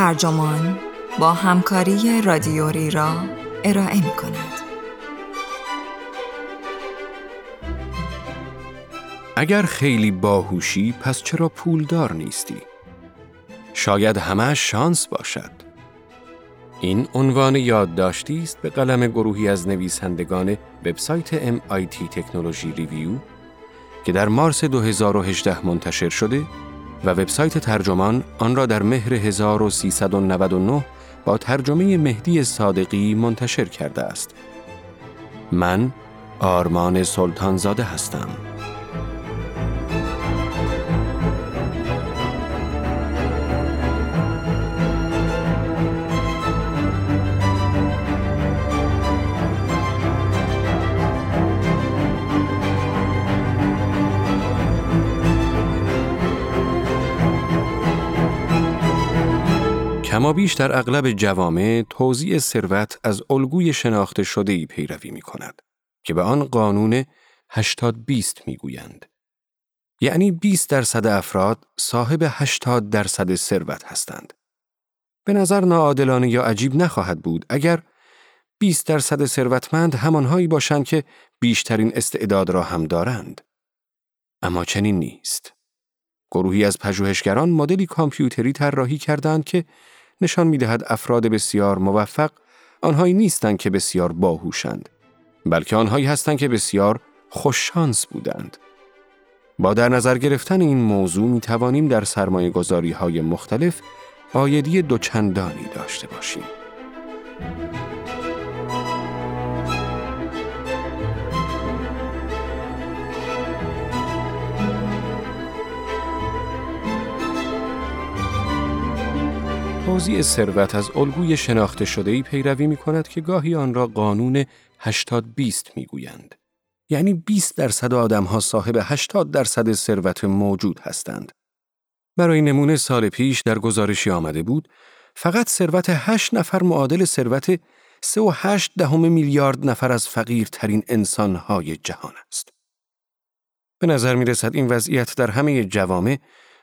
ترجمان با همکاری رادیوری را ارائه می کند. اگر خیلی باهوشی پس چرا پولدار نیستی؟ شاید همه شانس باشد. این عنوان یادداشتی است به قلم گروهی از نویسندگان وبسایت MIT تکنولوژی ریویو که در مارس 2018 منتشر شده و وبسایت ترجمان آن را در مهر 1399 با ترجمه مهدی صادقی منتشر کرده است. من آرمان سلطانزاده هستم. کمابیش در اغلب جوامع توزیع ثروت از الگوی شناخته شده ای پیروی می کند که به آن قانون 80 20 می گویند. یعنی 20 درصد افراد صاحب 80 درصد ثروت هستند. به نظر ناعادلانه یا عجیب نخواهد بود اگر 20 درصد ثروتمند همانهایی باشند که بیشترین استعداد را هم دارند. اما چنین نیست. گروهی از پژوهشگران مدلی کامپیوتری طراحی کردند که نشان می دهد افراد بسیار موفق آنهایی نیستند که بسیار باهوشند بلکه آنهایی هستند که بسیار خوششانس بودند. با در نظر گرفتن این موضوع می توانیم در سرمایه گذاری های مختلف آیدی دوچندانی داشته باشیم. توزیع ثروت از الگوی شناخته شده ای پیروی می کند که گاهی آن را قانون 80 20 می گویند. یعنی 20 درصد آدم ها صاحب 80 درصد ثروت موجود هستند. برای نمونه سال پیش در گزارشی آمده بود فقط ثروت 8 نفر معادل ثروت 3.8 دهم میلیارد نفر از فقیرترین انسانهای جهان است. به نظر می رسد این وضعیت در همه جوامع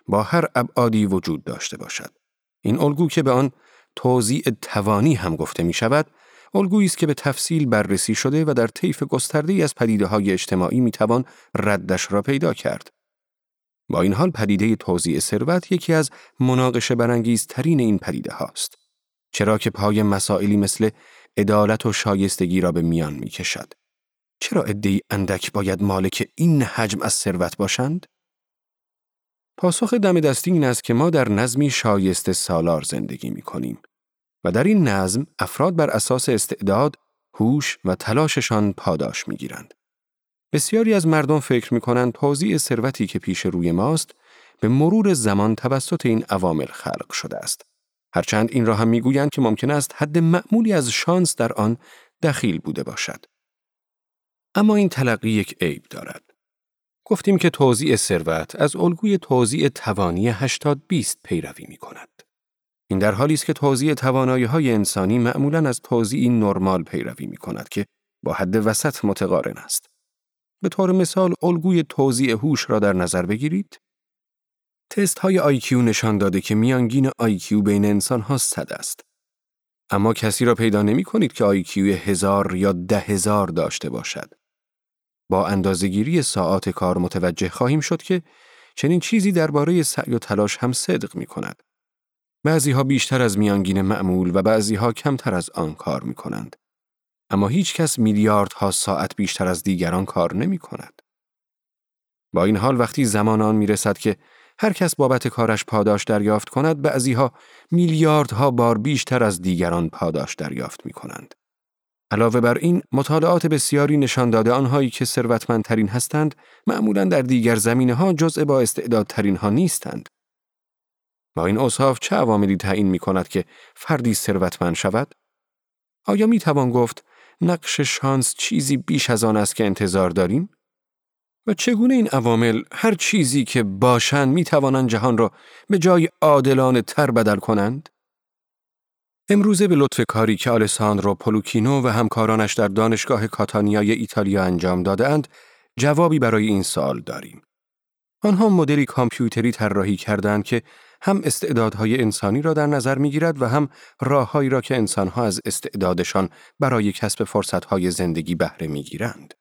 با هر ابعادی وجود داشته باشد. این الگو که به آن توزیع توانی هم گفته می شود، الگویی است که به تفصیل بررسی شده و در طیف گسترده از پدیده های اجتماعی می توان ردش را پیدا کرد. با این حال پدیده توزیع ثروت یکی از مناقشه برانگیزترین این پدیده هاست. چرا که پای مسائلی مثل عدالت و شایستگی را به میان می کشد. چرا عدهای اندک باید مالک این حجم از ثروت باشند؟ پاسخ دم دستی این است که ما در نظمی شایسته سالار زندگی می کنیم و در این نظم افراد بر اساس استعداد، هوش و تلاششان پاداش می گیرند. بسیاری از مردم فکر می کنند توزیع ثروتی که پیش روی ماست به مرور زمان توسط این عوامل خلق شده است. هرچند این را هم می‌گویند که ممکن است حد معمولی از شانس در آن دخیل بوده باشد. اما این تلقی یک عیب دارد. گفتیم که توزیع ثروت از الگوی توزیع توانی 80 20 پیروی می کند. این در حالی است که توزیع توانایی های انسانی معمولا از توزیع نرمال پیروی می کند که با حد وسط متقارن است. به طور مثال الگوی توزیع هوش را در نظر بگیرید. تست های IQ نشان داده که میانگین IQ بین انسان ها صد است. اما کسی را پیدا نمی کنید که IQ هزار یا ده هزار داشته باشد. با اندازهگیری ساعات کار متوجه خواهیم شد که چنین چیزی درباره سعی و تلاش هم صدق می کند. بعضی ها بیشتر از میانگین معمول و بعضی ها کمتر از آن کار می کنند. اما هیچ کس میلیاردها ساعت بیشتر از دیگران کار نمی کند. با این حال وقتی زمان آن می رسد که هر کس بابت کارش پاداش دریافت کند بعضی ها میلیاردها بار بیشتر از دیگران پاداش دریافت می کنند. علاوه بر این مطالعات بسیاری نشان داده آنهایی که ثروتمندترین هستند معمولا در دیگر زمینه ها جزء با استعدادترین ها نیستند. با این اوصاف چه عواملی تعیین می کند که فردی ثروتمند شود؟ آیا می توان گفت نقش شانس چیزی بیش از آن است که انتظار داریم؟ و چگونه این عوامل هر چیزی که باشند می توانند جهان را به جای عادلانه تر بدل کنند؟ امروزه به لطف کاری که آلساندرو پولوکینو و همکارانش در دانشگاه کاتانیای ایتالیا انجام دادهاند، جوابی برای این سوال داریم. آنها مدلی کامپیوتری طراحی کردند که هم استعدادهای انسانی را در نظر می گیرد و هم راههایی را که انسانها از استعدادشان برای کسب فرصتهای زندگی بهره می گیرند.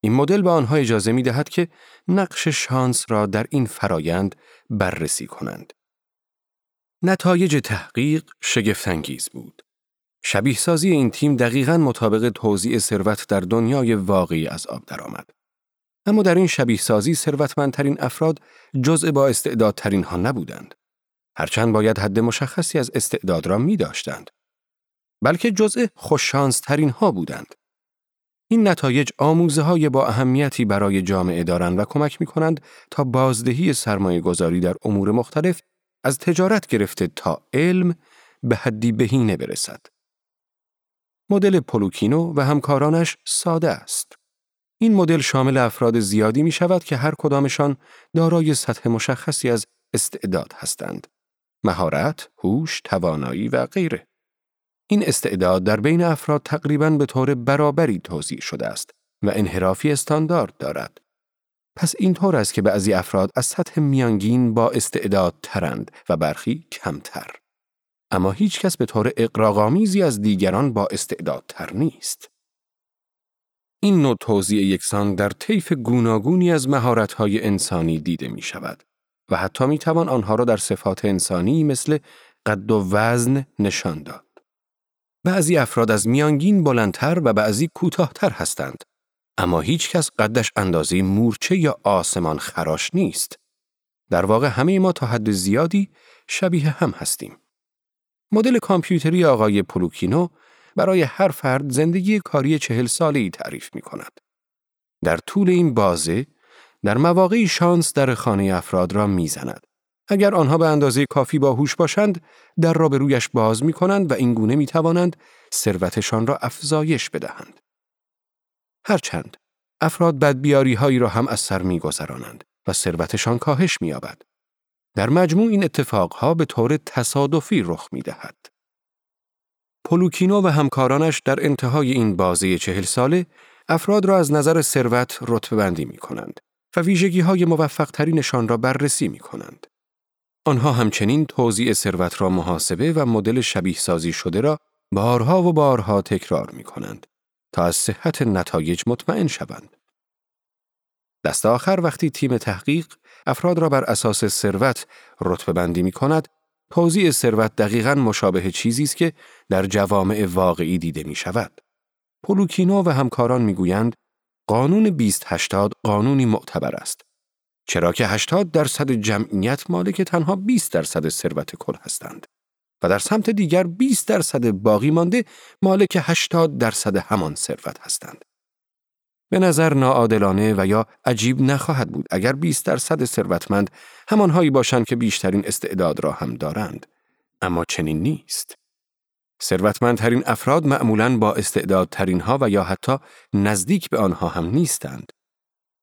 این مدل به آنها اجازه می دهد که نقش شانس را در این فرایند بررسی کنند. نتایج تحقیق شگفتانگیز بود. شبیه سازی این تیم دقیقا مطابق توزیع ثروت در دنیای واقعی از آب درآمد. اما در این شبیه سازی ثروتمندترین افراد جزء با استعدادترین ها نبودند. هرچند باید حد مشخصی از استعداد را می داشتند. بلکه جزء خوششانس ترین ها بودند. این نتایج آموزه های با اهمیتی برای جامعه دارند و کمک می کنند تا بازدهی سرمایه گذاری در امور مختلف از تجارت گرفته تا علم به حدی بهینه برسد. مدل پولوکینو و همکارانش ساده است. این مدل شامل افراد زیادی می شود که هر کدامشان دارای سطح مشخصی از استعداد هستند. مهارت، هوش، توانایی و غیره. این استعداد در بین افراد تقریبا به طور برابری توضیح شده است و انحرافی استاندارد دارد. پس اینطور است که بعضی افراد از سطح میانگین با استعداد ترند و برخی کمتر. اما هیچ کس به طور اقراغامیزی از دیگران با استعدادتر نیست. این نوع توضیح یکسان در طیف گوناگونی از مهارت‌های انسانی دیده می شود و حتی می توان آنها را در صفات انسانی مثل قد و وزن نشان داد. بعضی افراد از میانگین بلندتر و بعضی کوتاهتر هستند. اما هیچ کس قدش اندازه مورچه یا آسمان خراش نیست. در واقع همه ما تا حد زیادی شبیه هم هستیم. مدل کامپیوتری آقای پلوکینو برای هر فرد زندگی کاری چهل ساله ای تعریف می کند. در طول این بازه، در مواقعی شانس در خانه افراد را می‌زند. اگر آنها به اندازه کافی باهوش باشند، در را به رویش باز می کنند و این گونه می توانند ثروتشان را افزایش بدهند. هرچند افراد بدبیاری هایی را هم از سر می گذرانند و ثروتشان کاهش می یابد. در مجموع این اتفاقها به طور تصادفی رخ می دهد. پولوکینو و همکارانش در انتهای این بازی چهل ساله افراد را از نظر ثروت رتبه بندی می کنند و ویژگی های موفق ترینشان را بررسی می کنند. آنها همچنین توزیع ثروت را محاسبه و مدل شبیه سازی شده را بارها و بارها تکرار می کنند تا از صحت نتایج مطمئن شوند. دست آخر وقتی تیم تحقیق افراد را بر اساس ثروت رتبه بندی می کند، توزیع ثروت دقیقا مشابه چیزی است که در جوامع واقعی دیده می شود. پولوکینو و همکاران می‌گویند قانون 2080 قانونی معتبر است. چرا که 80 درصد جمعیت مالک تنها 20 درصد ثروت کل هستند و در سمت دیگر 20 درصد باقی مانده مالک 80 درصد همان ثروت هستند. به نظر ناعادلانه و یا عجیب نخواهد بود اگر 20 درصد ثروتمند همانهایی باشند که بیشترین استعداد را هم دارند. اما چنین نیست. ثروتمندترین افراد معمولاً با استعدادترین ها و یا حتی نزدیک به آنها هم نیستند.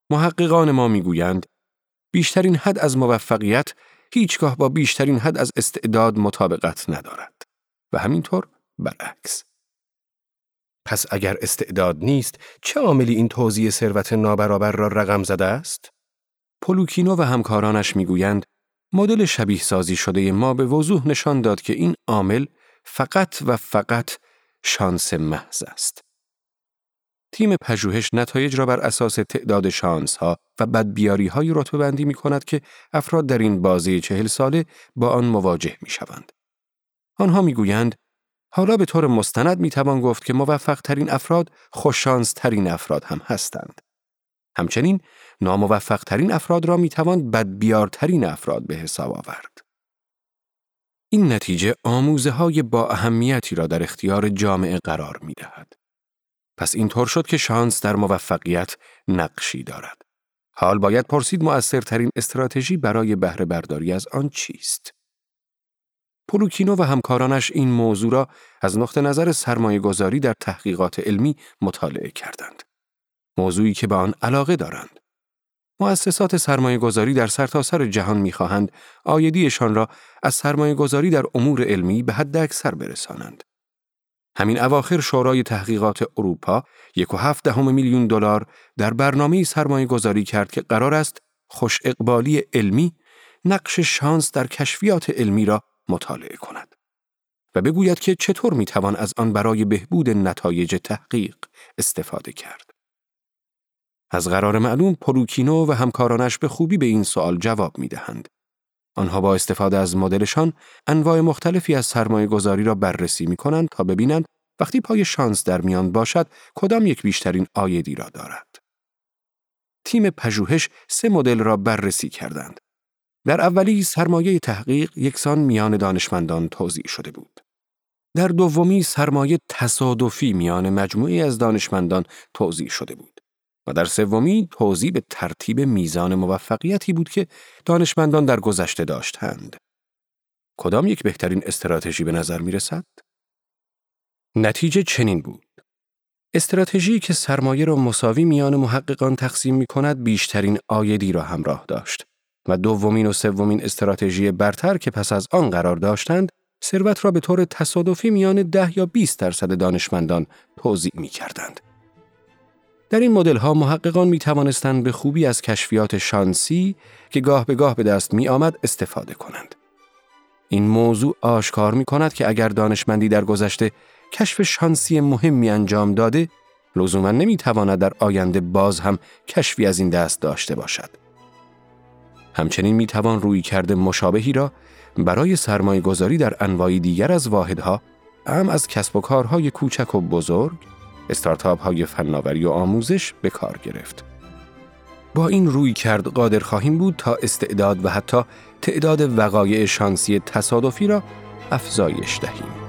محققان ما می‌گویند بیشترین حد از موفقیت هیچگاه با بیشترین حد از استعداد مطابقت ندارد و همینطور برعکس. پس اگر استعداد نیست چه عاملی این توزیع ثروت نابرابر را رقم زده است؟ پولوکینو و همکارانش می‌گویند مدل شبیه سازی شده ما به وضوح نشان داد که این عامل فقط و فقط شانس محض است. تیم پژوهش نتایج را بر اساس تعداد شانس ها و بدبیاری های رتبه بندی می کند که افراد در این بازی چهل ساله با آن مواجه می شوند. آنها می گویند حالا به طور مستند می توان گفت که موفق ترین افراد خوششانس ترین افراد هم هستند. همچنین ناموفق ترین افراد را می توان بدبیارترین افراد به حساب آورد. این نتیجه آموزه های با اهمیتی را در اختیار جامعه قرار می دهد. پس اینطور شد که شانس در موفقیت نقشی دارد. حال باید پرسید مؤثرترین استراتژی برای بهره برداری از آن چیست؟ پولوکینو و همکارانش این موضوع را از نقطه نظر سرمایه گذاری در تحقیقات علمی مطالعه کردند. موضوعی که به آن علاقه دارند. مؤسسات سرمایه گذاری در سرتاسر سر جهان می‌خواهند آیدیشان را از سرمایه گذاری در امور علمی به حد اکثر برسانند. همین اواخر شورای تحقیقات اروپا یک و هفت دهم میلیون دلار در برنامه سرمایه گذاری کرد که قرار است خوش اقبالی علمی نقش شانس در کشفیات علمی را مطالعه کند و بگوید که چطور می‌توان از آن برای بهبود نتایج تحقیق استفاده کرد. از قرار معلوم پروکینو و همکارانش به خوبی به این سوال جواب می دهند. آنها با استفاده از مدلشان انواع مختلفی از سرمایه گذاری را بررسی می کنند تا ببینند وقتی پای شانس در میان باشد کدام یک بیشترین آیدی را دارد. تیم پژوهش سه مدل را بررسی کردند. در اولی سرمایه تحقیق یکسان میان دانشمندان توضیح شده بود. در دومی سرمایه تصادفی میان مجموعی از دانشمندان توضیح شده بود. و در سومی توضیح به ترتیب میزان موفقیتی بود که دانشمندان در گذشته داشتند. کدام یک بهترین استراتژی به نظر می رسد؟ نتیجه چنین بود. استراتژی که سرمایه را مساوی میان محققان تقسیم می کند بیشترین آیدی را همراه داشت و دومین و سومین استراتژی برتر که پس از آن قرار داشتند ثروت را به طور تصادفی میان ده یا 20 درصد دانشمندان توضیح می کردند. در این مدل ها محققان می توانستند به خوبی از کشفیات شانسی که گاه به گاه به دست می آمد استفاده کنند. این موضوع آشکار می کند که اگر دانشمندی در گذشته کشف شانسی مهمی انجام داده، لزوما نمی تواند در آینده باز هم کشفی از این دست داشته باشد. همچنین می توان روی کرده مشابهی را برای سرمایه گذاری در انواعی دیگر از واحدها، هم از کسب و کارهای کوچک و بزرگ، استارتاپ های فناوری و آموزش به کار گرفت. با این روی کرد قادر خواهیم بود تا استعداد و حتی تعداد وقایع شانسی تصادفی را افزایش دهیم.